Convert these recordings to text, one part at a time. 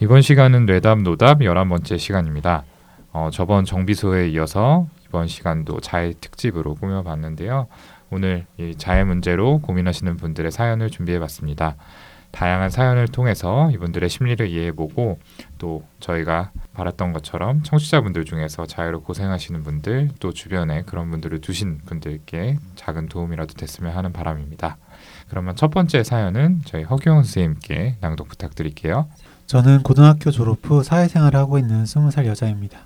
이번 시간은 뇌답 노답 열한 번째 시간입니다. 어, 저번 정비소에 이어서 이번 시간도 자해 특집으로 꾸며봤는데요. 오늘 이 자해 문제로 고민하시는 분들의 사연을 준비해봤습니다. 다양한 사연을 통해서 이분들의 심리를 이해해보고 또 저희가 바랐던 것처럼 청취자분들 중에서 자해로 고생하시는 분들 또 주변에 그런 분들을 두신 분들께 작은 도움이라도 됐으면 하는 바람입니다. 그러면 첫 번째 사연은 저희 허규영 선생님께 낭독 부탁드릴게요. 저는 고등학교 졸업 후 사회생활을 하고 있는 20살 여자입니다.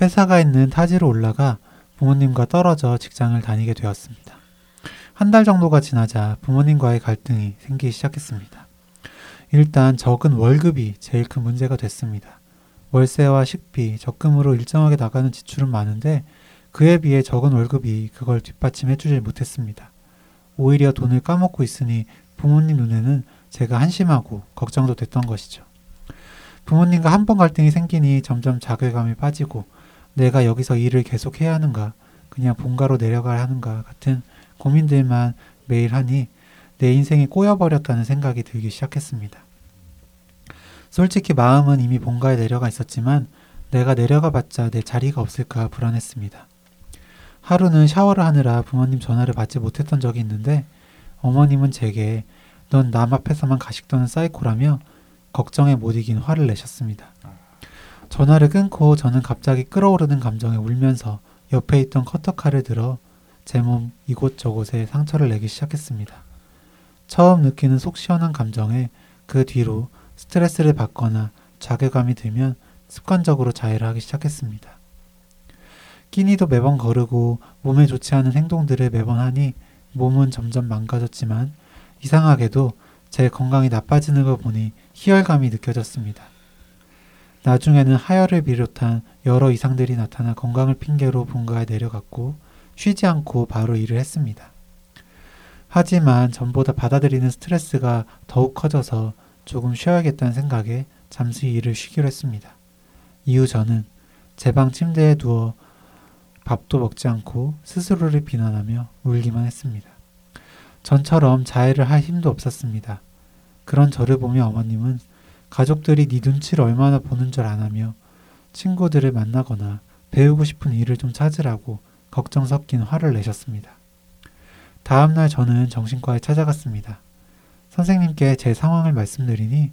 회사가 있는 타지로 올라가 부모님과 떨어져 직장을 다니게 되었습니다. 한 달 정도가 지나자 부모님과의 갈등이 생기기 시작했습니다. 일단 적은 월급이 제일 큰 문제가 됐습니다. 월세와 식비, 적금으로 일정하게 나가는 지출은 많은데 그에 비해 적은 월급이 그걸 뒷받침해 주질 못했습니다. 오히려 돈을 까먹고 있으니 부모님 눈에는 제가 한심하고 걱정도 됐던 것이죠. 부모님과 한 번 갈등이 생기니 점점 자괴감이 빠지고 내가 여기서 일을 계속 해야 하는가, 그냥 본가로 내려가야 하는가 같은 고민들만 매일 하니 내 인생이 꼬여버렸다는 생각이 들기 시작했습니다. 솔직히 마음은 이미 본가에 내려가 있었지만 내가 내려가 봤자 내 자리가 없을까 불안했습니다. 하루는 샤워를 하느라 부모님 전화를 받지 못했던 적이 있는데 어머님은 제게 넌 남 앞에서만 가식 떠는 사이코라며 걱정에 못 이긴 화를 내셨습니다. 전화를 끊고 저는 갑자기 끓어오르는 감정에 울면서 옆에 있던 커터칼을 들어 제 몸 이곳저곳에 상처를 내기 시작했습니다. 처음 느끼는 속 시원한 감정에 그 뒤로 스트레스를 받거나 자괴감이 들면 습관적으로 자해를 하기 시작했습니다. 끼니도 매번 거르고 몸에 좋지 않은 행동들을 매번 하니 몸은 점점 망가졌지만 이상하게도 제 건강이 나빠지는 걸 보니 희열감이 느껴졌습니다. 나중에는 하혈을 비롯한 여러 이상들이 나타나 건강을 핑계로 본가에 내려갔고 쉬지 않고 바로 일을 했습니다. 하지만 전보다 받아들이는 스트레스가 더욱 커져서 조금 쉬어야겠다는 생각에 잠시 일을 쉬기로 했습니다. 이후 저는 제 방 침대에 누워 밥도 먹지 않고 스스로를 비난하며 울기만 했습니다. 전처럼 자해를 할 힘도 없었습니다. 그런 저를 보며 어머님은 가족들이 네 눈치를 얼마나 보는 줄 아나며 친구들을 만나거나 배우고 싶은 일을 좀 찾으라고 걱정 섞인 화를 내셨습니다. 다음 날 저는 정신과에 찾아갔습니다. 선생님께 제 상황을 말씀드리니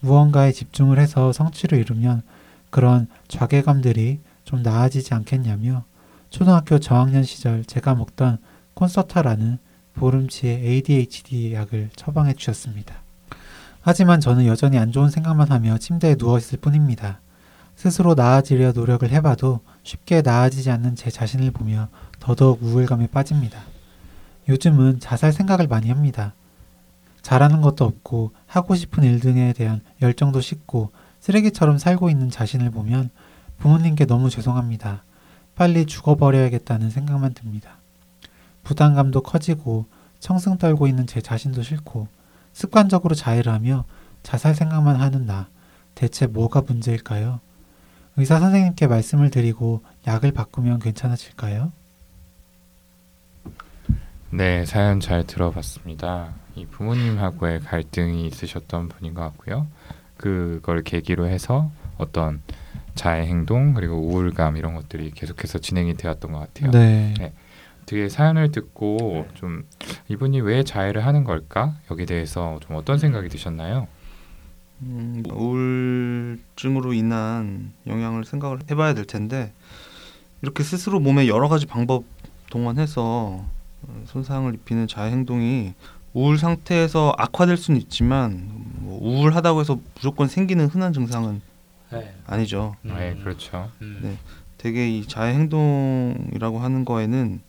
무언가에 집중을 해서 성취를 이루면 그런 좌괴감들이 좀 나아지지 않겠냐며 초등학교 저학년 시절 제가 먹던 콘서타라는 보름치의 ADHD 약을 처방해 주셨습니다. 하지만 저는 여전히 안 좋은 생각만 하며 침대에 누워있을 뿐입니다. 스스로 나아지려 노력을 해봐도 쉽게 나아지지 않는 제 자신을 보며 더더욱 우울감에 빠집니다. 요즘은 자살 생각을 많이 합니다. 잘하는 것도 없고 하고 싶은 일 등에 대한 열정도 식고 쓰레기처럼 살고 있는 자신을 보면 부모님께 너무 죄송합니다. 빨리 죽어버려야겠다는 생각만 듭니다. 부담감도 커지고 청승 떨고 있는 제 자신도 싫고 습관적으로 자해를 하며 자살 생각만 하는 나 대체 뭐가 문제일까요? 의사 선생님께 말씀을 드리고 약을 바꾸면 괜찮아질까요? 네, 사연 잘 들어봤습니다. 이 부모님하고의 갈등이 있으셨던 분인 것 같고요. 그걸 계기로 해서 어떤 자해 행동 그리고 우울감 이런 것들이 계속해서 진행이 되었던 것 같아요. 네. 네. 되게 사연을 듣고 좀 이분이 왜 자해를 하는 걸까 여기에 대해서 좀 어떤 생각이 드셨나요? 음, 우울증으로 인한 영향을 생각을 해봐야 될 텐데 이렇게 스스로 몸에 여러 가지 방법 동원해서 손상을 입히는 자해 행동이 우울 상태에서 악화될 수는 있지만 뭐 우울하다고 해서 무조건 생기는 흔한 증상은 네. 아니죠. 음. 네, 그렇죠. 음. 네. 되게 이 자해 행동이라고 하는 거에는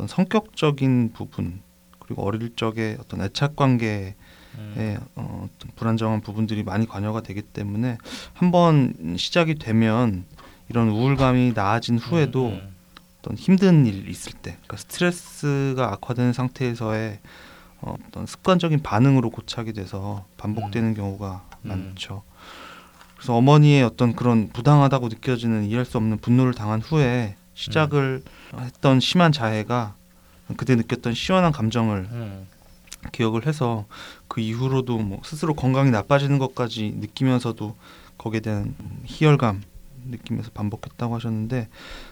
어떤 성격적인 부분 그리고 어릴 적에 어떤 애착 관계에 음. 어, 어떤 불안정한 부분들이 많이 관여가 되기 때문에 한번 시작이 되면 이런 우울감이 나아진 후에도 음, 음. 어떤 힘든 일 있을 때, 그러니까 스트레스가 악화되는 상태에서의 어, 어떤 습관적인 반응으로 고착이 돼서 반복되는 경우가 음. 많죠. 그래서 어머니의 어떤 그런 부당하다고 느껴지는 이해할 수 없는 분노를 당한 후에 시작을 했던 심한 자해가 그때 느꼈던 시원한 감정을 음. 기억을 해서 그 이후로도 뭐 스스로 건강이 나빠지는 것까지 느끼면서도 거기에 대한 희열감 느끼면서 반복했다고 하셨는데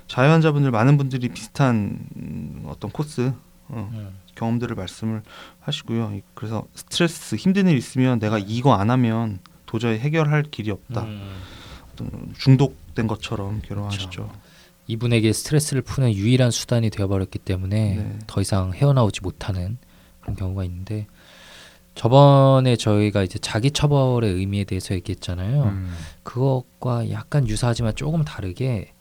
자해 환자분들 많은 분들이 비슷한 음, 어떤 코스 어, 음. 경험들을 말씀을 하시고요. 이- 그래서 스트레스 힘든 일 있으면 내가 이거 안 하면 도저히 해결할 길이 없다. 음. 중독된 것처럼 괴로워하시죠. 이분에게 스트레스를 푸는 유일한 수단이 되어버렸기 때문에 네. 더 이상 헤어나오지 못하는 그런 경우가 있는데 저번에 저희가 이제 자기 처벌의 의미에 대해서 얘기했잖아요. 음. 그것과 약간 유사하지만 조금 다르게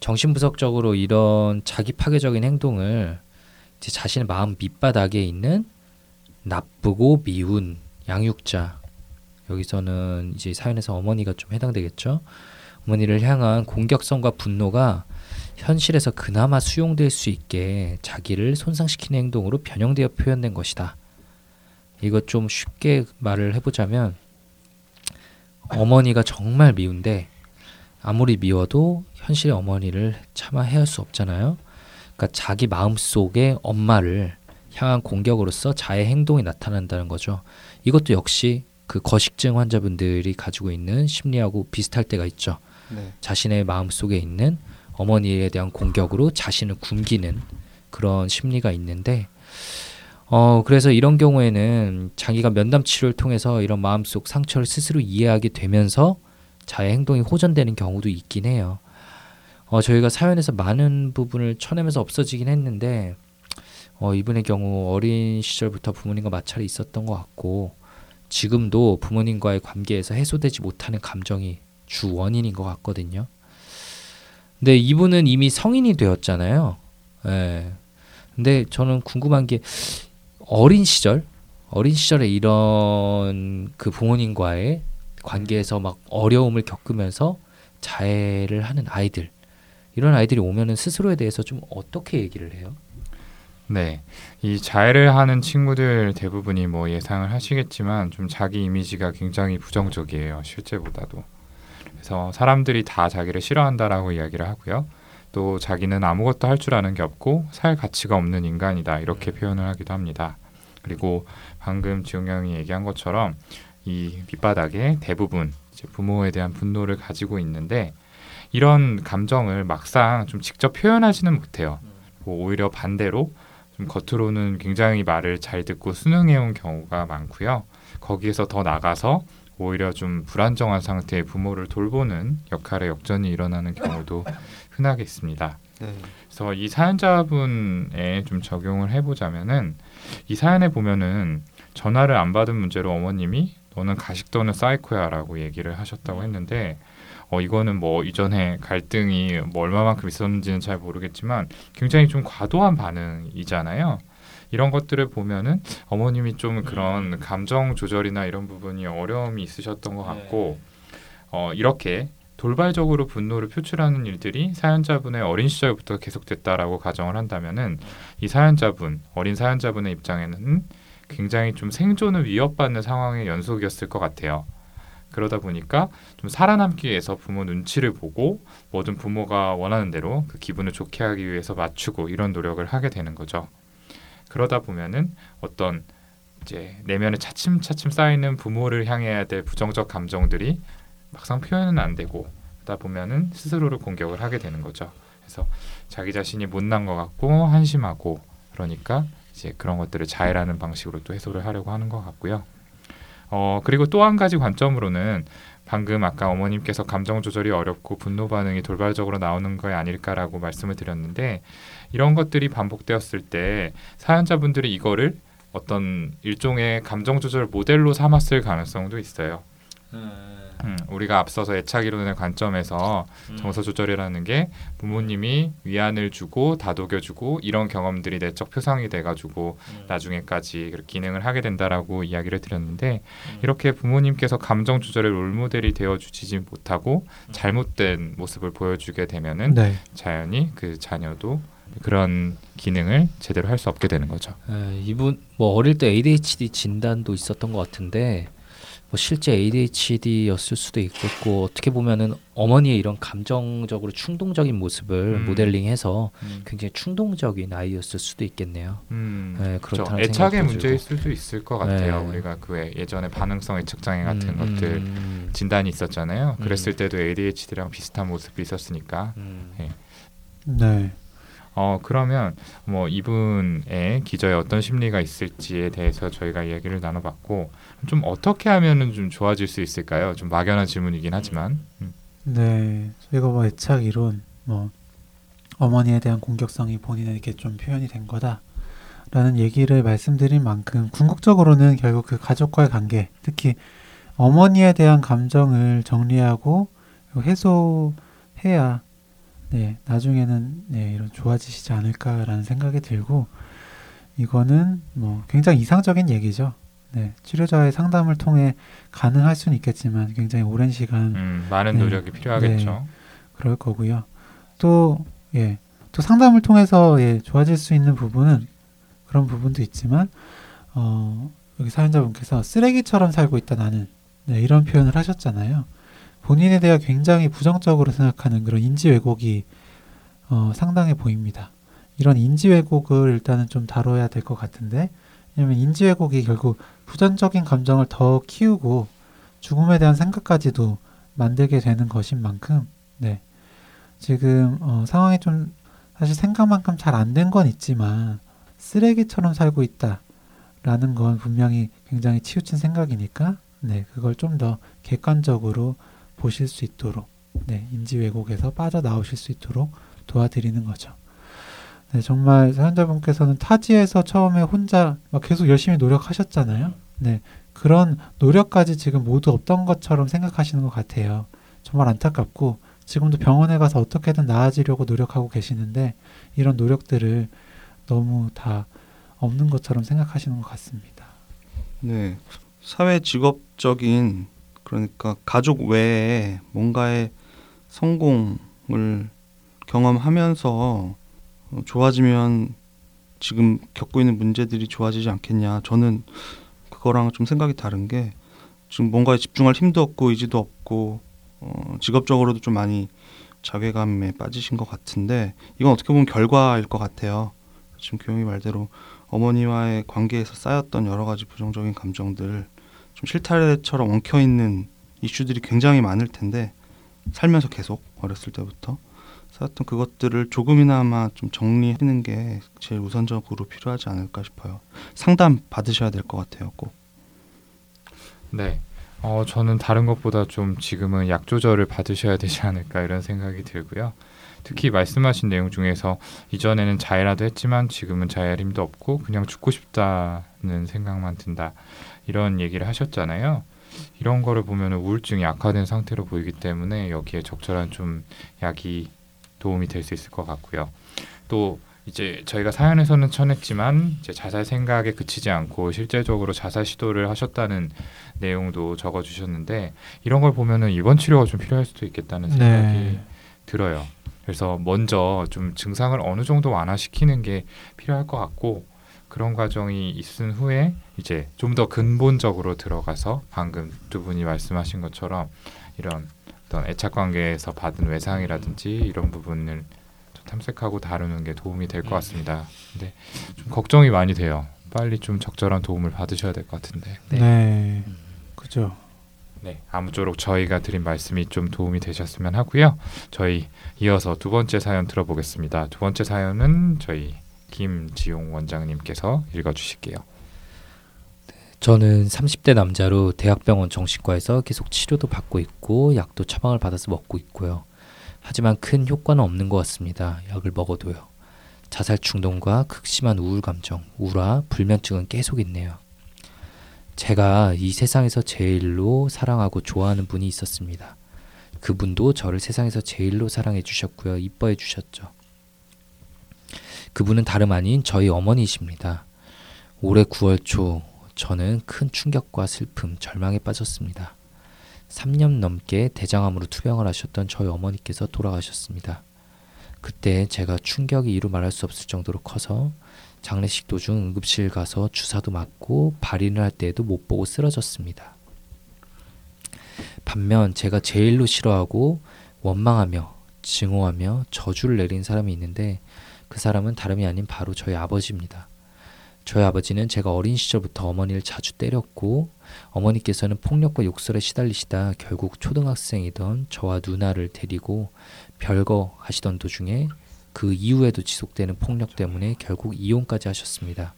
정신분석적으로 이런 자기 파괴적인 행동을 이제 자신의 마음 밑바닥에 있는 나쁘고 미운 양육자 여기서는 이제 사연에서 어머니가 좀 해당되겠죠. 어머니를 향한 공격성과 분노가 현실에서 그나마 수용될 수 있게 자기를 손상시키는 행동으로 변형되어 표현된 것이다. 이거 좀 쉽게 말을 해보자면 어머니가 정말 미운데 아무리 미워도 현실의 어머니를 차마 헤아릴 수 없잖아요. 그러니까 자기 마음 속에 엄마를 향한 공격으로서 자해 행동이 나타난다는 거죠. 이것도 역시 그 거식증 환자분들이 가지고 있는 심리하고 비슷할 때가 있죠. 네. 자신의 마음 속에 있는 어머니에 대한 공격으로 자신을 굶기는 그런 심리가 있는데 어 그래서 이런 경우에는 자기가 면담 치료를 통해서 이런 마음속 상처를 스스로 이해하게 되면서 자해 행동이 호전되는 경우도 있긴 해요. 어 저희가 사연에서 많은 부분을 쳐내면서 없어지긴 했는데 어 이분의 경우 어린 시절부터 부모님과 마찰이 있었던 것 같고 지금도 부모님과의 관계에서 해소되지 못하는 감정이 주 원인인 것 같거든요. 근데 이분은 이미 성인이 되었잖아요. 예. 근데 저는 궁금한 게 어린 시절, 어린 시절에 이런 그 부모님과의 관계에서 막 어려움을 겪으면서 자해를 하는 아이들, 이런 아이들이 오면은 스스로에 대해서 좀 어떻게 얘기를 해요? 네, 이 자해를 하는 친구들 대부분이 뭐 예상을 하시겠지만 좀 자기 이미지가 굉장히 부정적이에요 실제보다도. 그래서 사람들이 다 자기를 싫어한다라고 이야기를 하고요. 또 자기는 아무것도 할 줄 아는 게 없고 살 가치가 없는 인간이다 이렇게 표현을 하기도 합니다. 그리고 방금 지용 형이 얘기한 것처럼 이 밑바닥에 대부분 부모에 대한 분노를 가지고 있는데 이런 감정을 막상 좀 직접 표현하지는 못해요. 뭐 오히려 반대로 좀 겉으로는 굉장히 말을 잘 듣고 순응해온 경우가 많고요. 거기에서 더 나가서 오히려 좀 불안정한 상태의 부모를 돌보는 역할의 역전이 일어나는 경우도 흔하게 있습니다. 네. 그래서 이 사연자분에 좀 적용을 해보자면은 이 사연에 보면은 전화를 안 받은 문제로 어머님이 너는 가식 또는 사이코야라고 얘기를 하셨다고 했는데 어 이거는 뭐 이전에 갈등이 뭐 얼마만큼 있었는지는 잘 모르겠지만 굉장히 좀 과도한 반응이잖아요. 이런 것들을 보면은 어머님이 좀 그런 감정 조절이나 이런 부분이 어려움이 있으셨던 것 같고 어 이렇게 돌발적으로 분노를 표출하는 일들이 사연자분의 어린 시절부터 계속됐다라고 가정을 한다면은 이 사연자분 어린 사연자분의 입장에는 굉장히 좀 생존을 위협받는 상황의 연속이었을 것 같아요. 그러다 보니까 좀 살아남기 위해서 부모 눈치를 보고 뭐든 부모가 원하는 대로 그 기분을 좋게 하기 위해서 맞추고 이런 노력을 하게 되는 거죠. 그러다 보면은 어떤 이제 내면에 차츰차츰 쌓이는 부모를 향해야 될 부정적 감정들이 막상 표현은 안 되고 그러다 보면은 스스로를 공격을 하게 되는 거죠. 그래서 자기 자신이 못난 것 같고 한심하고 그러니까 이제 그런 것들을 자해라는 방식으로 또 해소를 하려고 하는 것 같고요. 어 그리고 또 한 가지 관점으로는 방금 아까 어머님께서 감정 조절이 어렵고 분노 반응이 돌발적으로 나오는 거 아닐까라고 말씀을 드렸는데 이런 것들이 반복되었을 때 사연자분들이 이거를 어떤 일종의 감정 조절 모델로 삼았을 가능성도 있어요. 음, 우리가 앞서서 애착 이론의 관점에서 정서 조절이라는 게 부모님이 위안을 주고 다독여주고 이런 경험들이 내적 표상이 돼가지고 나중에까지 그렇게 기능을 하게 된다라고 이야기를 드렸는데 이렇게 부모님께서 감정 조절의 롤모델이 되어 주지 못하고 잘못된 모습을 보여주게 되면은 네. 자연히 그 자녀도 그런 기능을 제대로 할 수 없게 되는 거죠. 에, 이분 뭐 어릴 때 ADHD 진단도 있었던 것 같은데 뭐 실제 ADHD였을 수도 있겠고 어떻게 보면은 어머니의 이런 감정적으로 충동적인 모습을 음. 모델링해서 음. 굉장히 충동적인 아이였을 수도 있겠네요. 음, 네, 그렇죠. 그렇다는 애착의 생각도 문제일. 수도 있을 것 같아요. 네. 우리가 그 외- 예전에 반응성 애착 장애 같은 음, 것들 음, 진단이 있었잖아요. 음. 그랬을 때도 ADHD랑 비슷한 모습이 있었으니까. 음. 네. 네. 어 그러면 뭐 이분의 기저에 어떤 심리가 있을지에 대해서 저희가 이야기를 나눠봤고 좀 어떻게 하면은 좀 좋아질 수 있을까요? 좀 막연한 질문이긴 하지만. 음. 네, 저희가 뭐 애착 이론, 뭐 어머니에 대한 공격성이 본인에게 좀 표현이 된 거다 라는 얘기를 말씀드린 만큼 궁극적으로는 결국 그 가족과의 관계, 특히 어머니에 대한 감정을 정리하고 해소해야 네, 나중에는 네, 이런 좋아지시지 않을까라는 생각이 들고 이거는 뭐 굉장히 이상적인 얘기죠. 네, 치료자의 상담을 통해 가능할 수는 있겠지만 굉장히 오랜 시간 음, 많은 네. 노력이 필요하겠죠. 그럴 거고요. 또 예, 또 상담을 통해서 예, 좋아질 수 있는 부분은 그런 부분도 있지만 어, 여기 사연자분께서 쓰레기처럼 살고 있다 나는 네, 이런 표현을 하셨잖아요. 본인에 대해 굉장히 부정적으로 생각하는 그런 인지 왜곡이 어, 상당해 보입니다. 이런 인지 왜곡을 일단은 좀 다뤄야 될 것 같은데 왜냐면 인지 왜곡이 결국 부정적인 감정을 더 키우고 죽음에 대한 생각까지도 만들게 되는 것인 만큼 네. 지금 어, 상황이 좀 사실 생각만큼 잘 안 된 건 있지만 쓰레기처럼 살고 있다라는 건 분명히 굉장히 치우친 생각이니까 네 그걸 좀 더 객관적으로 보실 수 있도록 네 인지 왜곡에서 빠져 나오실 수 있도록 도와드리는 거죠. 네 정말 사연자분께서는 타지에서 처음에 혼자 막 계속 열심히 노력하셨잖아요. 네 그런 노력까지 지금 모두 없던 것처럼 생각하시는 것 같아요. 정말 안타깝고 지금도 병원에 가서 어떻게든 나아지려고 노력하고 계시는데 이런 노력들을 너무 다 없는 것처럼 생각하시는 것 같습니다. 네. 사회 직업적인 그러니까 가족 외에 뭔가의 성공을 경험하면서 어, 좋아지면 지금 겪고 있는 문제들이 좋아지지 않겠냐. 저는 그거랑 좀 생각이 다른 게 지금 뭔가에 집중할 힘도 없고 의지도 없고 어, 직업적으로도 좀 많이 자괴감에 빠지신 것 같은데 이건 어떻게 보면 결과일 것 같아요. 지금 교영이 말대로 어머니와의 관계에서 쌓였던 여러 가지 부정적인 감정들 좀 실타래처럼 엉켜 있는 이슈들이 굉장히 많을 텐데 살면서 계속 어렸을 때부터 쌓였던 그것들을 조금이나마 좀 정리하는 게 제일 우선적으로 필요하지 않을까 싶어요. 상담 받으셔야 될 것 같아요, 꼭. 네. 어, 저는 다른 것보다 좀 지금은 약 조절을 받으셔야 되지 않을까 이런 생각이 들고요. 특히 말씀하신 내용 중에서 이전에는 자해라도 했지만 지금은 자해할 힘도 없고 그냥 죽고 싶다는 생각만 든다. 이런 얘기를 하셨잖아요. 이런 거를 보면 우울증이 악화된 상태로 보이기 때문에 여기에 적절한 좀 약이 도움이 될 수 있을 것 같고요. 또 이제 저희가 사연에서는 쳐냈지만 이제 자살 생각에 그치지 않고 실제적으로 자살 시도를 하셨다는 내용도 적어주셨는데 이런 걸 보면은 입원 치료가 좀 필요할 수도 있겠다는 생각이 네. 들어요. 그래서 먼저 좀 증상을 어느 정도 완화시키는 게 필요할 것 같고 그런 과정이 있은 후에 이제 좀 더 근본적으로 들어가서 방금 두 분이 말씀하신 것처럼 이런 어떤 애착 관계에서 받은 외상이라든지 이런 부분을 좀 탐색하고 다루는 게 도움이 될 것 같습니다. 근데 좀 걱정이 많이 돼요. 빨리 좀 적절한 도움을 받으셔야 될 것 같은데. 네. 네, 그죠. 네, 아무쪼록 저희가 드린 말씀이 좀 도움이 되셨으면 하고요. 저희 이어서 두 번째 사연 들어보겠습니다. 두 번째 사연은 저희 김지용 원장님께서 읽어주실게요. 저는 30대 남자로 대학병원 정신과에서 계속 치료도 받고 있고 약도 처방을 받아서 먹고 있고요. 하지만 큰 효과는 없는 것 같습니다. 약을 먹어도요. 자살 충동과 극심한 우울 감정, 우울화, 불면증은 계속 있네요. 제가 이 세상에서 제일로 사랑하고 좋아하는 분이 있었습니다. 그분도 저를 세상에서 제일로 사랑해 주셨고요. 이뻐해 주셨죠. 그분은 다름 아닌 저희 어머니이십니다. 올해 9월 초 저는 큰 충격과 슬픔, 절망에 빠졌습니다. 3년 넘게 대장암으로 투병을 하셨던 저희 어머니께서 돌아가셨습니다. 그때 제가 충격이 이루 말할 수 없을 정도로 커서 장례식 도중 응급실 가서 주사도 맞고 발인을 할 때에도 못 보고 쓰러졌습니다. 반면 제가 제일로 싫어하고 원망하며 증오하며 저주를 내린 사람이 있는데 그 사람은 다름이 아닌 바로 저희 아버지입니다. 저희 아버지는 제가 어린 시절부터 어머니를 자주 때렸고 어머니께서는 폭력과 욕설에 시달리시다 결국 초등학생이던 저와 누나를 데리고 별거 하시던 도중에 그 이후에도 지속되는 폭력 때문에 결국 이혼까지 하셨습니다.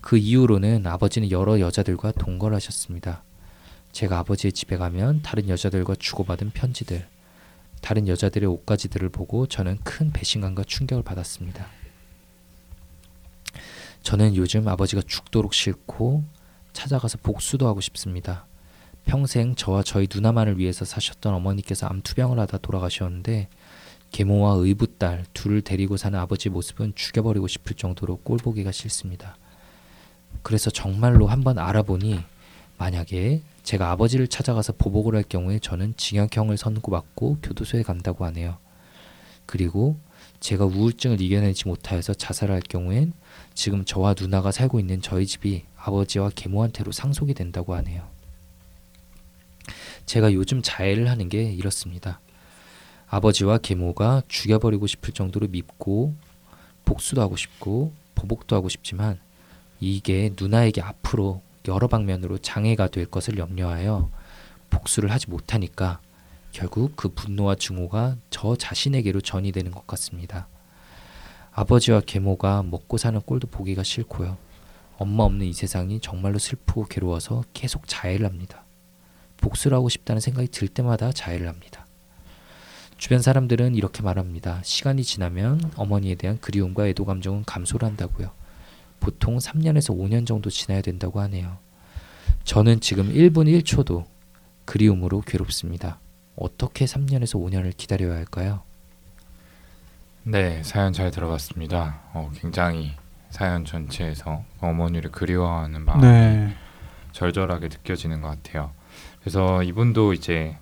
그 이후로는 아버지는 여러 여자들과 동거하셨습니다. 제가 아버지의 집에 가면 다른 여자들과 주고받은 편지들, 다른 여자들의 옷가지들을 보고 저는 큰 배신감과 충격을 받았습니다. 저는 요즘 아버지가 죽도록 싫고 찾아가서 복수도 하고 싶습니다. 평생 저와 저희 누나만을 위해서 사셨던 어머니께서 암투병을 하다 돌아가셨는데 계모와 의붓딸 둘을 데리고 사는 아버지 모습은 죽여버리고 싶을 정도로 꼴보기가 싫습니다. 그래서 정말로 한번 알아보니 만약에 제가 아버지를 찾아가서 보복을 할 경우에 저는 징역형을 선고받고 교도소에 간다고 하네요. 그리고 제가 우울증을 이겨내지 못하여서 자살할 경우엔 지금 저와 누나가 살고 있는 저희 집이 아버지와 계모한테로 상속이 된다고 하네요. 제가 요즘 자해를 하는 게 이렇습니다. 아버지와 계모가 죽여버리고 싶을 정도로 밉고 복수도 하고 싶고 보복도 하고 싶지만 이게 누나에게 앞으로 여러 방면으로 장애가 될 것을 염려하여 복수를 하지 못하니까 결국 그 분노와 증오가 저 자신에게로 전이되는 것 같습니다. 아버지와 계모가 먹고 사는 꼴도 보기가 싫고요. 엄마 없는 이 세상이 정말로 슬프고 괴로워서 계속 자해를 합니다. 복수를 하고 싶다는 생각이 들 때마다 자해를 합니다. 주변 사람들은 이렇게 말합니다. 시간이 지나면 어머니에 대한 그리움과 애도 감정은 감소를 한다고요. 보통 3년에서 5년 정도 지나야 된다고 하네요. 저는 지금 1분 1초도 그리움으로 괴롭습니다. 어떻게 3년에서 5년을 기다려야 할까요? 네, 사연 잘 들어봤습니다. 어, 굉장히 사연 전체에서 어머니를 그리워하는 마음이 네. 절절하게 느껴지는 것 같아요. 그래서 이분도 이제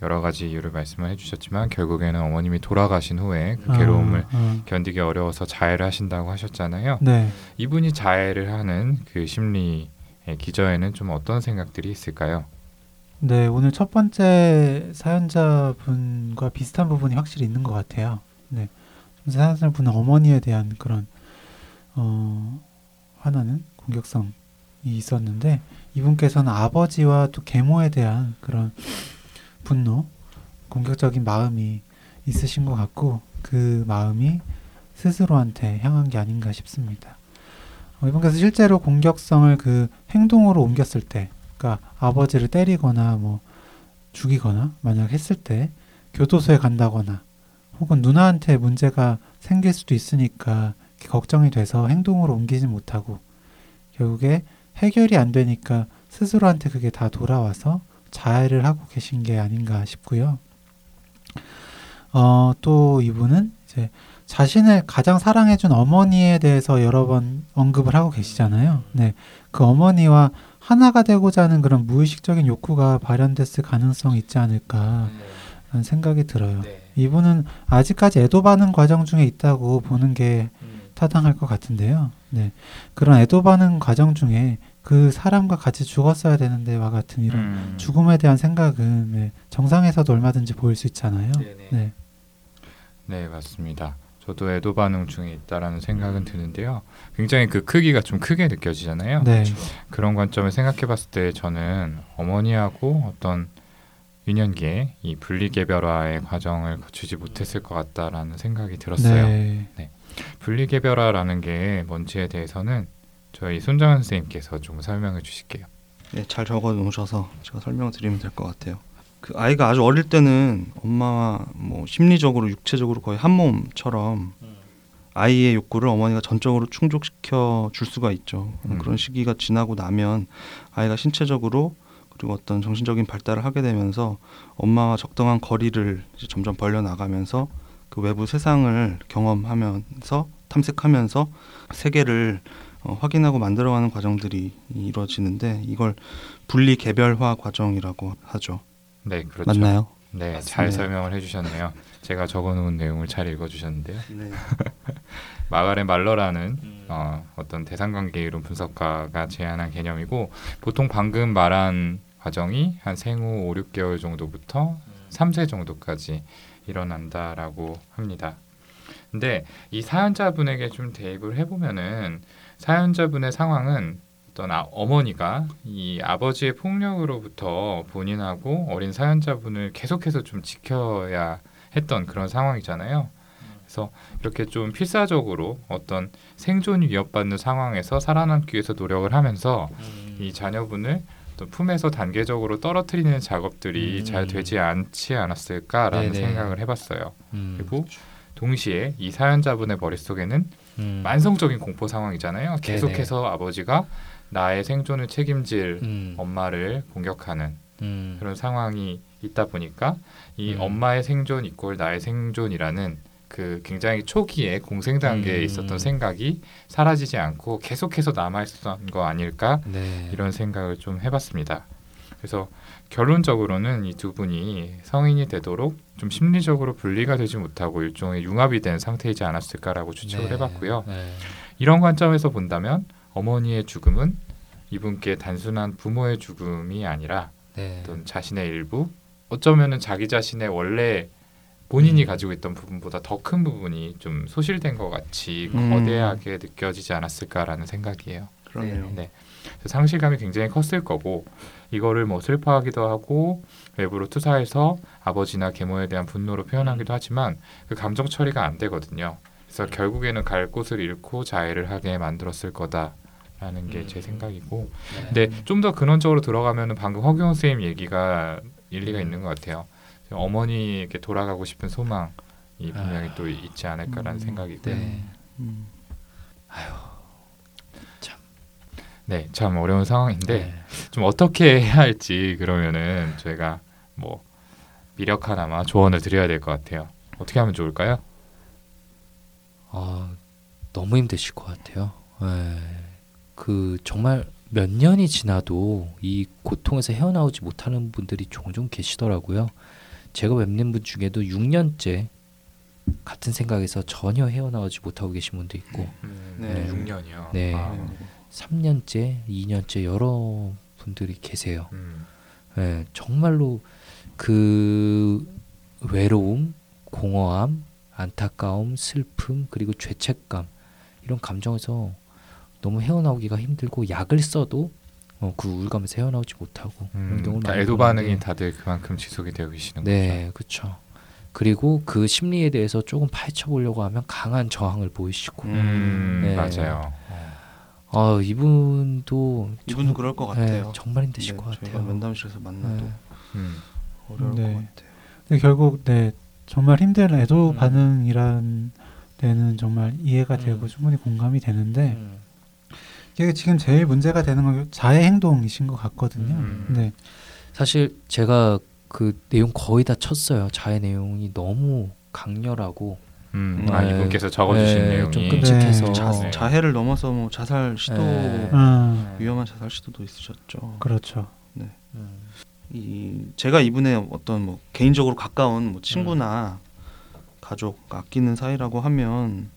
여러 가지 이유를 말씀을 해주셨지만 결국에는 어머님이 돌아가신 후에 그 괴로움을 아, 아. 견디기 어려워서 자해를 하신다고 하셨잖아요. 네. 이분이 자해를 하는 그 심리의 기저에는 좀 어떤 생각들이 있을까요? 네, 오늘 첫 번째 사연자 분과 비슷한 부분이 확실히 있는 것 같아요. 네. 사연자 분은 어머니에 대한 그런 어, 화나는 공격성이 있었는데 이분께서는 아버지와 또 계모에 대한 그런 분노, 공격적인 마음이 있으신 것 같고 그 마음이 스스로한테 향한 게 아닌가 싶습니다. 어, 이분께서 실제로 공격성을 그 행동으로 옮겼을 때, 그러니까 아버지를 때리거나 뭐 죽이거나 만약 했을 때 교도소에 간다거나 혹은 누나한테 문제가 생길 수도 있으니까 걱정이 돼서 행동으로 옮기지 못하고 결국에 해결이 안 되니까 스스로한테 그게 다 돌아와서 자해를 하고 계신 게 아닌가 싶고요. 어, 또 이분은 이제 자신을 가장 사랑해준 어머니에 대해서 여러 번 언급을 하고 계시잖아요. 네. 그 어머니와 하나가 되고자 하는 그런 무의식적인 욕구가 발현됐을 가능성이 있지 않을까 라는 생각이 들어요. 이분은 아직까지 애도 받는 과정 중에 있다고 보는 게 타당할 것 같은데요. 네. 그런 애도 받는 과정 중에 그 사람과 같이 죽었어야 되는데와 같은 이런 음, 죽음에 대한 생각은 네, 정상에서도 얼마든지 보일 수 있잖아요. 네. 네, 맞습니다. 저도 애도 반응 중에 있다라는 생각은 드는데요. 굉장히 그 크기가 좀 크게 느껴지잖아요. 네. 그런 관점을 생각해 봤을 때 저는 어머니하고 어떤 유년기에 이 분리개별화의 과정을 거치지 못했을 것 같다라는 생각이 들었어요. 네. 분리개별화라는 게 뭔지에 대해서는 저희 손정현 선생님께서 좀 설명해 주실게요. 네, 잘 적어 놓으셔서 제가 설명을 드리면 될 것 같아요. 그 아이가 아주 어릴 때는 엄마와 뭐 심리적으로 육체적으로 거의 한 몸처럼 아이의 욕구를 어머니가 전적으로 충족시켜 줄 수가 있죠. 음. 그런 시기가 지나고 나면 아이가 신체적으로 그리고 어떤 정신적인 발달을 하게 되면서 엄마와 적당한 거리를 점점 벌려 나가면서 그 외부 세상을 경험하면서 탐색하면서 세계를 어, 확인하고 만들어가는 과정들이 이루어지는데 이걸 분리 개별화 과정이라고 하죠. 네, 그렇죠. 맞나요? 네, 잘 맞습니다. 설명을 해주셨네요. 제가 적어놓은 내용을 잘 읽어주셨는데요. 네. 마가렛 말러라는 어, 어떤 대상관계 이론 분석가가 제안한 개념이고 보통 방금 말한 과정이 한 생후 5, 6개월 정도부터 3세 정도까지 일어난다라고 합니다. 근데 이 사연자분에게 좀 대입을 해보면은 사연자분의 상황은 어떤 아, 어머니가 이 아버지의 폭력으로부터 본인하고 어린 사연자분을 계속해서 좀 지켜야 했던 그런 상황이잖아요. 그래서 이렇게 좀 필사적으로 어떤 생존이 위협받는 상황에서 살아남기 위해서 노력을 하면서 음. 이 자녀분을 또 품에서 단계적으로 떨어뜨리는 작업들이 음. 잘 되지 않지 않았을까라는 네네. 생각을 해봤어요. 음. 그리고 동시에 이 사연자분의 머릿속에는 음. 만성적인 공포 상황이잖아요. 계속해서 아버지가 나의 생존을 책임질 음. 엄마를 공격하는 음. 그런 상황이 있다 보니까 이 음. 엄마의 생존 이꼴 나의 생존이라는 그 굉장히 초기에 공생 단계에 음. 있었던 생각이 사라지지 않고 계속해서 남아 있었던 거 아닐까 네. 이런 생각을 좀 해봤습니다. 그래서 결론적으로는 이 두 분이 성인이 되도록 좀 심리적으로 분리가 되지 못하고 일종의 융합이 된 상태이지 않았을까라고 추측을 네. 해봤고요. 네. 이런 관점에서 본다면 어머니의 죽음은 이분께 단순한 부모의 죽음이 아니라 네. 어떤 자신의 일부 어쩌면은 자기 자신의 원래 본인이 음. 가지고 있던 부분보다 더 큰 부분이 좀 소실된 것 같이 음. 거대하게 느껴지지 않았을까라는 생각이에요. 그러네요. 네. 상실감이 굉장히 컸을 거고 이거를 뭐 슬퍼하기도 하고 외부로 투사해서 아버지나 계모에 대한 분노로 표현하기도 하지만 그 감정 처리가 안 되거든요. 그래서 결국에는 갈 곳을 잃고 자해를 하게 만들었을 거다 라는 게제 음. 생각이고 네. 근데 좀 더 근원적으로 들어가면은 방금 허경 선생님 얘기가 일리가 있는 것 같아요. 어머니에게 돌아가고 싶은 소망이 분명히 아. 또 있지 않을까라는 음. 생각이 네. 네. 음. 네, 참 어려운 상황인데 네. 좀 어떻게 해야 할지 그러면은 저희가 뭐 미력 하나마 조언을 드려야 될 것 같아요. 어떻게 하면 좋을까요? 아, 너무 힘드실 것 같아요. 예. 그 정말 몇 년이 지나도 이 고통에서 헤어나오지 못하는 분들이 종종 계시더라고요. 제가 뵙는 분 중에도 6년째 같은 생각에서 전혀 헤어나오지 못하고 계신 분도 있고 네. 6년이요. 네. 아, 네. 3년째, 2년째 여러 분들이 계세요. 음, 예, 정말로 그 외로움, 공허함, 안타까움, 슬픔 그리고 죄책감 이런 감정에서 너무 헤어나오기가 힘들고 약을 써도 어, 그 우울감에서 헤어나오지 못하고 음, 이런 경우를 그러니까 애도 반응이 다들 그만큼 지속이 되고 계시는 네, 그렇죠. 그리고 그 심리에 대해서 조금 파헤쳐 보려고 하면 강한 저항을 보이시고 거죠. 음, 네. 맞아요. 아 이분도 이분도 그럴 것 같아요. 네, 정말 힘드실 네, 것 저희가 같아요. 면담실에서 만나도 네. 음, 어려울 네. 것 같아요. 근데 결국 네 정말 힘든 애도 음. 반응이라는 데는 정말 이해가 되고 음. 충분히 공감이 되는데 음. 이게 지금 제일 문제가 되는 건 자해 행동이신 것 같거든요. 음. 네, 사실 제가 그 내용 거의 다 쳤어요. 자해 내용이 너무 강렬하고 음, 음. 아 네. 이분께서 적어주신 네, 내용이 좀 끔찍해서 네. 자, 네. 자해를 넘어서 뭐 자살 시도 네. 아, 위험한 자살 시도도 있으셨죠. 그렇죠. 음. 이 제가 이분의 어떤 뭐 개인적으로 가까운 뭐 친구나 가족 아끼는 사이라고 하면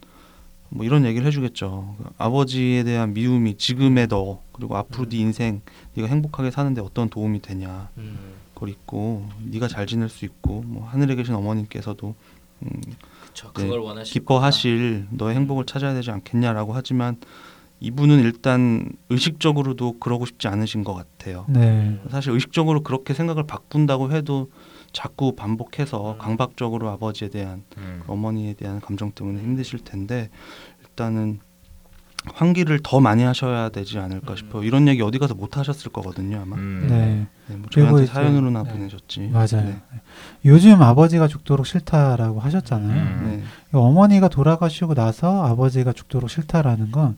뭐 이런 얘기를 해주겠죠. 그 아버지에 대한 미움이 지금의 너 그리고 앞으로 음. 네 인생 네가 행복하게 사는데 어떤 도움이 되냐 음. 그걸 있고 네가 잘 지낼 수 있고 뭐 하늘에 계신 어머님께서도 음, 네, 그걸 원하실 기뻐하실 너의 행복을 찾아야 되지 않겠냐라고 하지만 이분은 일단 의식적으로도 그러고 싶지 않으신 것 같아요. 네, 사실 의식적으로 그렇게 생각을 바꾼다고 해도 자꾸 반복해서 음. 강박적으로 아버지에 대한 음, 어머니에 대한 감정 때문에 힘드실 텐데 일단은 환기를 더 많이 하셔야 되지 않을까 음. 싶어요. 이런 얘기 어디 가서 못 하셨을 거거든요 아마. 음, 네, 네, 뭐 이제- 사연으로나 네. 보내셨지. 맞아요. 네. 요즘 아버지가 죽도록 싫다라고 하셨잖아요. 음. 네. 어머니가 돌아가시고 나서 아버지가 죽도록 싫다라는 건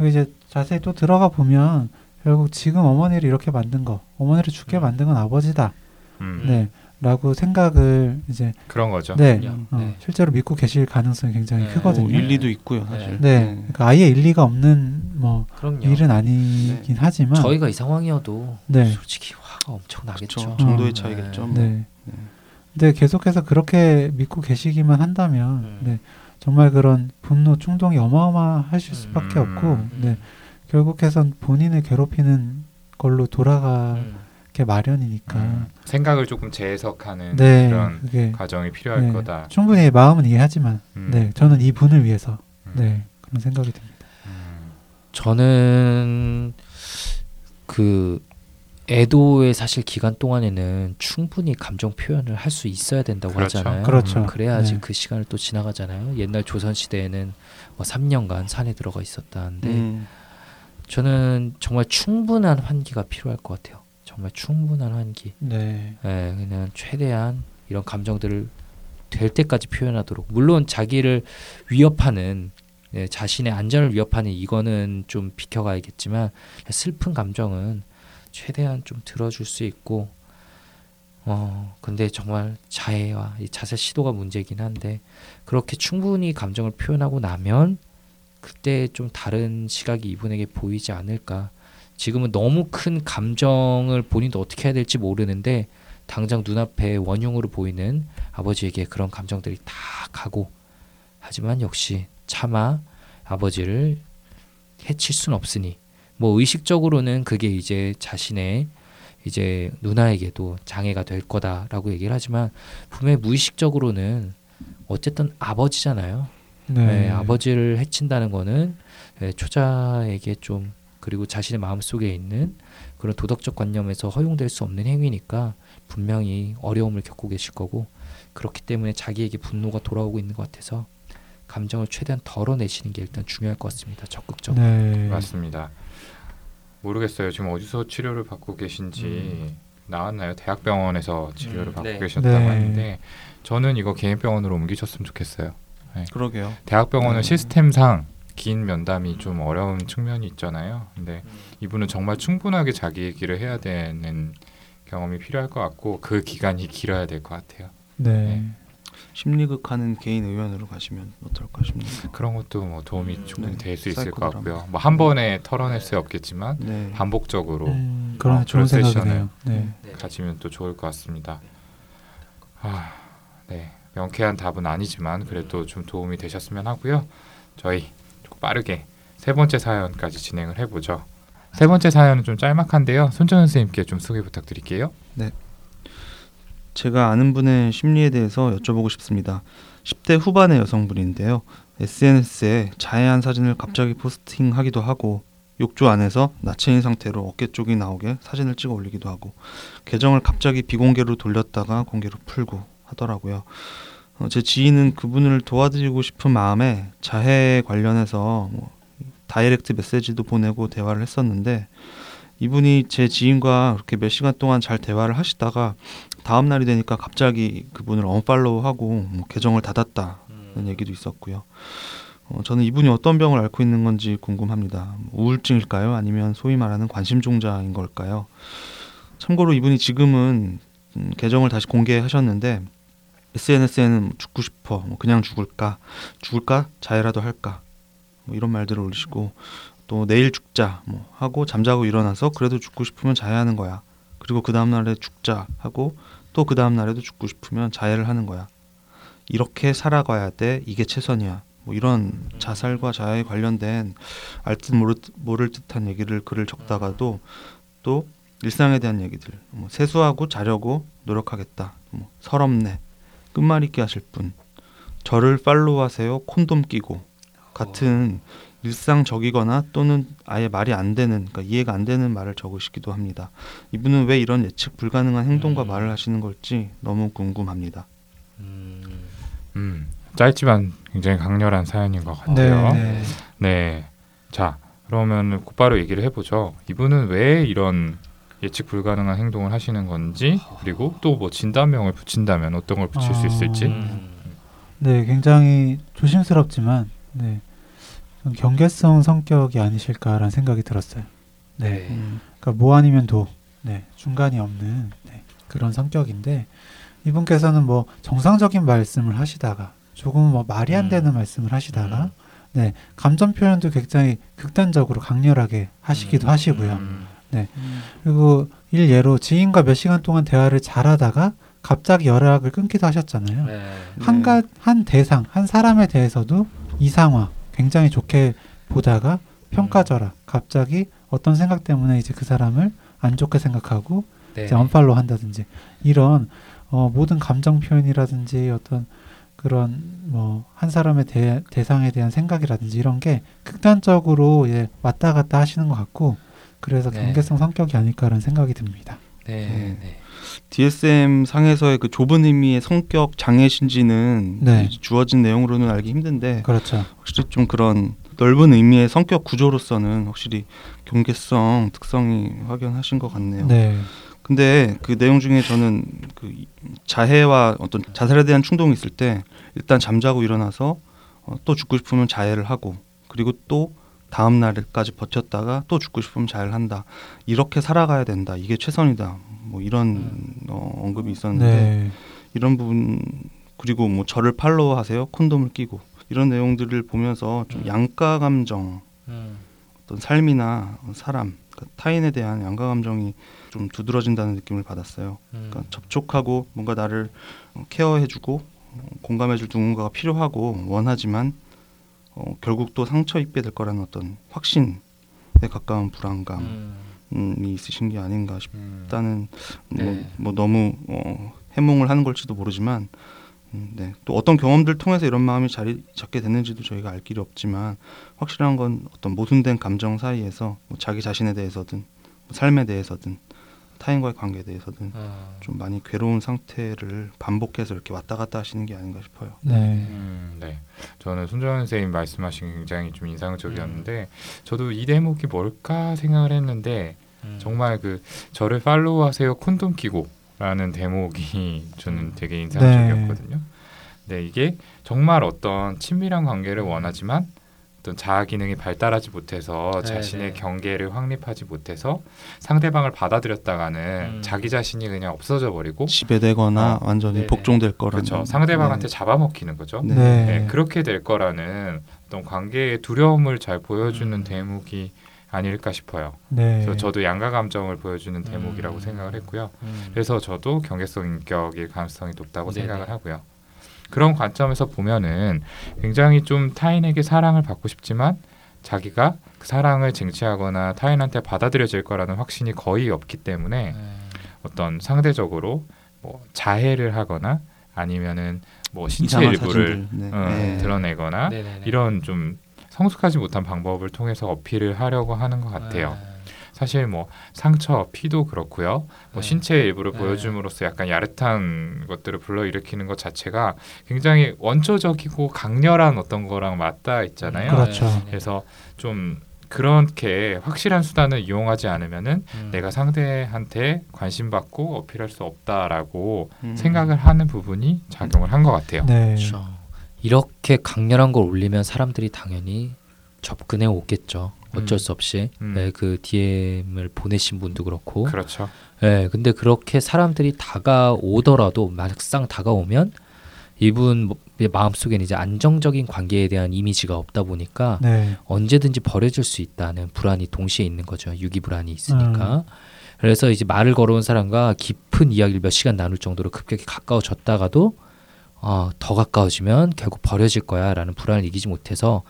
여기 이제 자세히 또 들어가 보면 결국 지금 어머니를 이렇게 만든 거, 어머니를 죽게 음. 만든 건 아버지다. 음, 네, 라고 생각을 이제 그런 거죠. 네, 그럼요. 어, 네. 실제로 믿고 계실 가능성이 굉장히 네. 크거든요. 뭐 일리도 있고요 사실. 네, 그러니까 아예 일리가 없는 뭐 그럼요. 일은 아니긴 하지만 저희가 이 상황이어도 네. 솔직히 화가 엄청 나겠죠. 그렇죠. 정도의 어. 차이겠죠. 뭐. 네. 네. 근데 계속해서 그렇게 믿고 계시기만 한다면 음. 네, 정말 그런 분노 충동이 어마어마하실 수밖에 음. 없고 네, 결국에선 본인을 괴롭히는 걸로 돌아가 게 음. 게 마련이니까. 음, 생각을 조금 재해석하는 네, 그런 그게 과정이 필요할 네, 거다. 충분히 마음은 이해하지만, 음. 네, 저는 이 분을 위해서, 음. 네, 그런 생각이 듭니다. 음. 저는 그 애도의 사실 기간 동안에는 충분히 감정 표현을 할 수 있어야 된다고 그렇죠. 하잖아요. 그렇죠. 음, 그래야지 네. 그 시간을 또 지나가잖아요. 옛날 조선 시대에는 뭐 3년간 산에 들어가 있었다는데 음. 저는 정말 충분한 환기가 필요할 것 같아요. 정말 충분한 환기. 네, 예, 그냥 최대한 이런 감정들을 될 때까지 표현하도록. 물론 자기를 위협하는 예, 자신의 안전을 위협하는 이거는 좀 비켜가야겠지만 슬픈 감정은 최대한 좀 들어줄 수 있고. 어 근데 정말 자해와 이 자세 시도가 문제긴 한데 그렇게 충분히 감정을 표현하고 나면 그때 좀 다른 시각이 이분에게 보이지 않을까. 지금은 너무 큰 감정을 본인도 어떻게 해야 될지 모르는데 당장 눈앞에 원흉으로 보이는 아버지에게 그런 감정들이 다 가고 하지만 역시 차마 아버지를 해칠 순 없으니 뭐 의식적으로는 그게 이제 자신의 이제 누나에게도 장애가 될 거다라고 얘기를 하지만 분명히 무의식적으로는 어쨌든 아버지잖아요. 네, 네, 아버지를 해친다는 거는 예, 초자에게 좀 그리고 자신의 마음 속에 있는 그런 도덕적 관념에서 허용될 수 없는 행위니까 분명히 어려움을 겪고 계실 거고 그렇기 때문에 자기에게 분노가 돌아오고 있는 것 같아서 감정을 최대한 덜어내시는 게 일단 중요할 것 같습니다. 적극적으로. 네, 맞습니다. 모르겠어요. 지금 어디서 치료를 받고 계신지 나왔나요? 대학병원에서 치료를 음, 받고 네. 계셨다고 네. 하는데 저는 이거 개인 병원으로 옮기셨으면 좋겠어요. 그러게요. 대학병원은 음. 시스템상 긴 면담이 좀 어려운 측면이 있잖아요. 근데 이분은 정말 충분하게 자기 얘기를 해야 되는 경험이 필요할 것 같고 그 기간이 길어야 될 것 같아요. 네, 심리극 하는 개인 의원으로 가시면 어떨까 싶네요. 그런 것도 뭐 도움이 충분히 네, 될수 있을 것. 같고요. 뭐 한 번에 털어낼 수 없겠지만 네. 반복적으로 음, 그런 어, 좋은 그런 생각이네요. 네, 가지면 또 좋을 것 같습니다. 아, 네. 명쾌한 답은 아니지만 그래도 좀 도움이 되셨으면 하고요. 저희 좀 빠르게 세 번째 사연까지 진행을 해보죠. 세 번째 사연은 좀 짤막한데요. 손정 선생님께 좀 소개 부탁드릴게요. 제가 아는 분의 심리에 대해서 여쭤보고 싶습니다. 10대 후반의 여성분인데요. SNS에 자해한 사진을 갑자기 포스팅하기도 하고 욕조 안에서 나체인 상태로 어깨 쪽이 나오게 사진을 찍어 올리기도 하고 계정을 갑자기 비공개로 돌렸다가 공개로 풀고 하더라고요. 어, 제 지인은 그분을 도와드리고 싶은 마음에 자해 관련해서 뭐 다이렉트 메시지도 보내고 대화를 했었는데 이분이 제 지인과 그렇게 몇 시간 동안 잘 대화를 하시다가 다음 날이 되니까 갑자기 그분을 언팔로우하고 뭐 계정을 닫았다는 얘기도 있었고요. 어, 저는 이분이 어떤 병을 앓고 있는 건지 궁금합니다. 뭐 우울증일까요? 아니면 소위 말하는 관심종자인 걸까요? 참고로 이분이 지금은 음, 계정을 다시 공개하셨는데 SNS에는 죽고 싶어, 뭐 그냥 죽을까, 죽을까, 자해라도 할까, 뭐 이런 말들을 올리시고 또 내일 죽자 뭐 하고 잠자고 일어나서 그래도 죽고 싶으면 자해하는 거야. 그리고 그 다음 날에 죽자 하고 또 그 다음 날에도 죽고 싶으면 자해를 하는 거야. 이렇게 살아가야 돼. 이게 최선이야. 뭐 이런 자살과 자해에 관련된 알듯 모를, 모를 듯한 얘기를 글을 적다가도 또 일상에 대한 얘기들 뭐 세수하고 자려고 노력하겠다. 뭐 서럽네. 끝말잇기 하실 분. 저를 팔로우하세요. 콘돔 끼고 같은 일상적이거나 또는 아예 말이 안 되는 그러니까 이해가 안 되는 말을 적으시기도 합니다. 이분은 왜 이런 예측 불가능한 행동과 음. 말을 하시는 걸지 너무 궁금합니다. 음, 음, 짧지만 굉장히 강렬한 사연인 것 네, 같아요. 네. 네. 자, 그러면 곧바로 얘기를 해보죠. 이분은 왜 이런 예측 불가능한 행동을 하시는 건지 그리고 또 뭐 진단명을 붙인다면 어떤 걸 붙일 수 아. 있을지 음, 네, 굉장히 조심스럽지만 네, 좀 경계성 성격이 아니실까라는 생각이 들었어요. 네, 음, 그러니까 뭐 아니면 도, 네, 중간이 없는 네, 그런 성격인데 이분께서는 뭐 정상적인 말씀을 하시다가 조금 뭐 말이 안 음. 되는 말씀을 하시다가 음. 네, 감정 표현도 굉장히 극단적으로 강렬하게 하시기도 음. 하시고요. 음, 그리고 일예로 지인과 몇 시간 동안 대화를 잘하다가 갑자기 연락을 끊기도 하셨잖아요. 네. 한가 한 대상 한 사람에 대해서도 이 상황 굉장히 좋게 보다가 음. 평가절하 갑자기 어떤 생각 때문에 이제 그 사람을 안 좋게 생각하고 네. 이제 언팔로 한다든지 이런 어, 모든 감정 표현이라든지 어떤 그런 뭐 한 사람의 대, 대상에 대한 생각이라든지 이런 게 극단적으로 예, 왔다 갔다 하시는 것 같고 그래서 네. 경계성 성격이 아닐까라는 생각이 듭니다. 네. 네. 네. DSM 상에서의 그 좁은 의미의 성격 장애신지는 네. 주어진 내용으로는 알기 힘든데 그렇죠. 확실히 좀 그런 넓은 의미의 성격 구조로서는 확실히 경계성 특성이 확연하신 것 같네요. 네. 근데 그 내용 중에 저는 그 이- 자해와 어떤 자살에 대한 충동이 있을 때 일단 잠자고 일어나서 어, 또 죽고 싶으면 자해를 하고 그리고 또 다음 날까지 버텼다가 또 죽고 싶으면 자해를 한다. 이렇게 살아가야 된다. 이게 최선이다. 뭐 이런 어, 언급이 있었는데 네. 이런 부분 그리고 뭐 저를 팔로우하세요. 콘돔을 끼고 이런 내용들을 보면서 좀 음. 양가 감정 음. 어떤 삶이나 사람 그러니까 타인에 대한 양가 감정이 좀 두드러진다는 느낌을 받았어요. 음. 그러니까 접촉하고 뭔가 나를 어, 케어해주고 어, 공감해줄 누군가가 필요하고 원하지만 어, 결국 또 상처 입게 될 거라는 어떤 확신에 가까운 불안감이 음. 있으신 게 아닌가 음. 싶다는 뭐, 네. 뭐 너무 어, 해몽을 하는 걸지도 모르지만 음, 네. 또 어떤 경험들 통해서 이런 마음이 자리 잡게 됐는지도 저희가 알 길이 없지만 확실한 건 어떤 모순된 감정 사이에서 뭐 자기 자신에 대해서든 뭐 삶에 대해서든 타인과의 관계에 대해서든 어. 좀 많이 괴로운 상태를 반복해서 이렇게 왔다 갔다 하시는 게 아닌가 싶어요. 네. 음, 네. 저는 손정현 선생님 말씀하신 게 굉장히 좀 인상적이었는데 저도 이 대목이 뭘까 생각을 했는데 음. 정말 그 저를 팔로우하세요 콘돔 끼고라는 대목이 저는 되게 인상적이었거든요. 네, 이게 정말 어떤 친밀한 관계를 원하지만 어떤 자아 기능이 발달하지 못해서 네, 자신의 네. 경계를 확립하지 못해서 상대방을 받아들였다가는 음. 자기 자신이 그냥 없어져 버리고 지배되거나 완전히 네네. 복종될 거라는 그렇죠. 상대방한테 잡아먹히는 거죠. 네. 네. 네, 그렇게 될 거라는 어떤 관계의 두려움을 잘 보여주는 음. 대목이 아닐까 싶어요. 네. 그래서 저도 양가 감정을 보여주는 대목이라고 음. 생각을 했고요. 음. 그래서 저도 경계성 인격일 가능성이 높다고 네네. 생각을 하고요. 그런 관점에서 보면은 굉장히 좀 타인에게 사랑을 받고 싶지만 자기가 그 사랑을 쟁취하거나 타인한테 받아들여질 거라는 확신이 거의 없기 때문에 네. 어떤 상대적으로 뭐 자해를 하거나 아니면은 뭐 신체 일부를. 네. 어, 네. 드러내거나. 이런 좀 성숙하지 못한 방법을 통해서 어필을 하려고 하는 것 같아요. 네. 사실 뭐 상처, 피도 그렇고요. 뭐 네. 신체의 일부를 네. 보여줌으로써 약간 야릇한 것들을 불러일으키는 것 자체가 굉장히 원초적이고 강렬한 어떤 거랑 맞닿아 있잖아요. 그렇죠. 네. 그래서 좀 그렇게 확실한 수단을 이용하지 않으면은 음. 내가 상대한테 관심 받고 어필할 수 없다라고 음. 생각을 하는 부분이 작용을 한 것 같아요. 네. 그렇죠. 이렇게 강렬한 걸 올리면 사람들이 당연히 접근해 오겠죠. 어쩔 음. 수 없이 음. 네, 그 DM을 보내신 분도 그렇고. 그렇죠. 네, 근데 그렇게 사람들이 다가오더라도 막상 다가오면 이분 뭐- 마음속에는 이제 안정적인 관계에 대한 이미지가 없다 보니까 네. 언제든지 버려질 수 있다는 불안이 동시에 있는 거죠. 유기 불안이 있으니까. 음. 그래서 이제 말을 걸어온 사람과 깊은 이야기를 몇 시간 나눌 정도로 급격히 가까워졌다가도 어, 더 가까워지면 결국 버려질 거야라는 불안을 이기지 못해서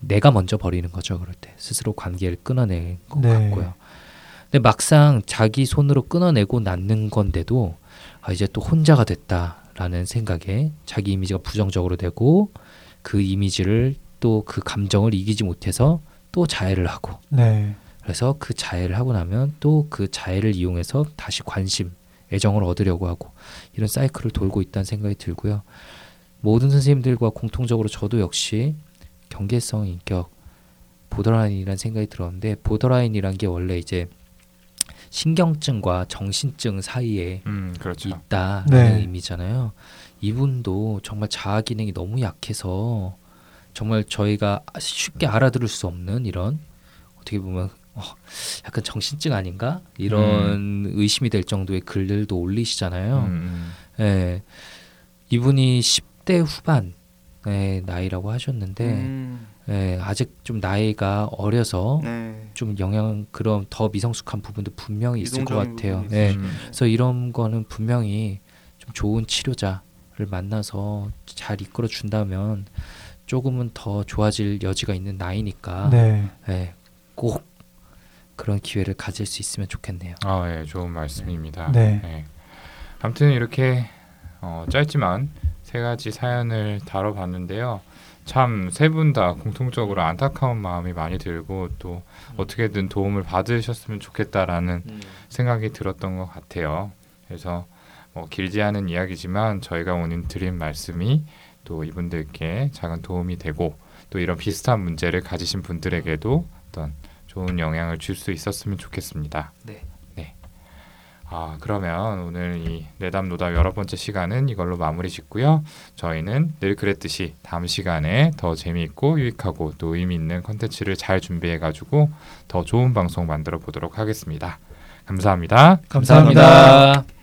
내가 먼저 버리는 거죠. 그럴 때 스스로 관계를 끊어낸 것 네. 같고요. 근데 막상 자기 손으로 끊어내고 낳는 건데도 아, 이제 또 혼자가 됐다라는 생각에 자기 이미지가 부정적으로 되고 그 이미지를 또 그 감정을 이기지 못해서 또 자해를 하고 네. 그래서 그 자해를 하고 나면 또 그 자해를 이용해서 다시 관심, 애정을 얻으려고 하고 이런 사이클을 돌고 있다는 생각이 들고요. 모든 선생님들과 공통적으로 저도 역시 경계성 인격 보더라인이라는 생각이 들었는데 보더라인이란 게 원래 이제 신경증과 정신증 사이에 음, 그렇죠. 있다라는 네. 의미잖아요. 이분도 정말 자아 기능이 너무 약해서 정말 저희가 쉽게 알아들을 수 없는 이런 어떻게 보면 어, 약간 정신증 아닌가 이런 의심이 될 정도의 글들도 올리시잖아요. 음, 음. 예, 이분이 10대 후반 의 나이라고 하셨는데 음. 예, 아직 좀 나이가 어려서 네. 좀 영향 그런 더 미성숙한 부분도 분명히 있을 것 같아요. 있으시죠. 음. 그래서 이런 거는 분명히 좀 좋은 치료자를 만나서 잘 이끌어 준다면 조금은 더 좋아질 여지가 있는 나이니까 네. 예, 꼭 그런 기회를 가질 수 있으면 좋겠네요. 아, 예, 좋은 말씀입니다. 네. 예. 아무튼 이렇게 어, 짧지만 세 가지 사연을 다뤄봤는데요. 참 세 분 다 공통적으로 안타까운 마음이 많이 들고 또 어떻게든 도움을 받으셨으면 좋겠다라는 생각이 들었던 것 같아요. 그래서 뭐 길지 않은 이야기지만 저희가 오늘 드린 말씀이 또 이분들께 작은 도움이 되고 또 이런 비슷한 문제를 가지신 분들에게도 어떤 좋은 영향을 줄 수 있었으면 좋겠습니다. 네. 네. 아 그러면 오늘 이 내담 노담 여러 번째 시간은 이걸로 마무리 짓고요. 저희는 늘 그랬듯이 다음 시간에 더 재미있고 유익하고 또 의미 있는 컨텐츠를 잘 준비해 가지고 더 좋은 방송 만들어 보도록 하겠습니다. 감사합니다. 감사합니다. 감사합니다.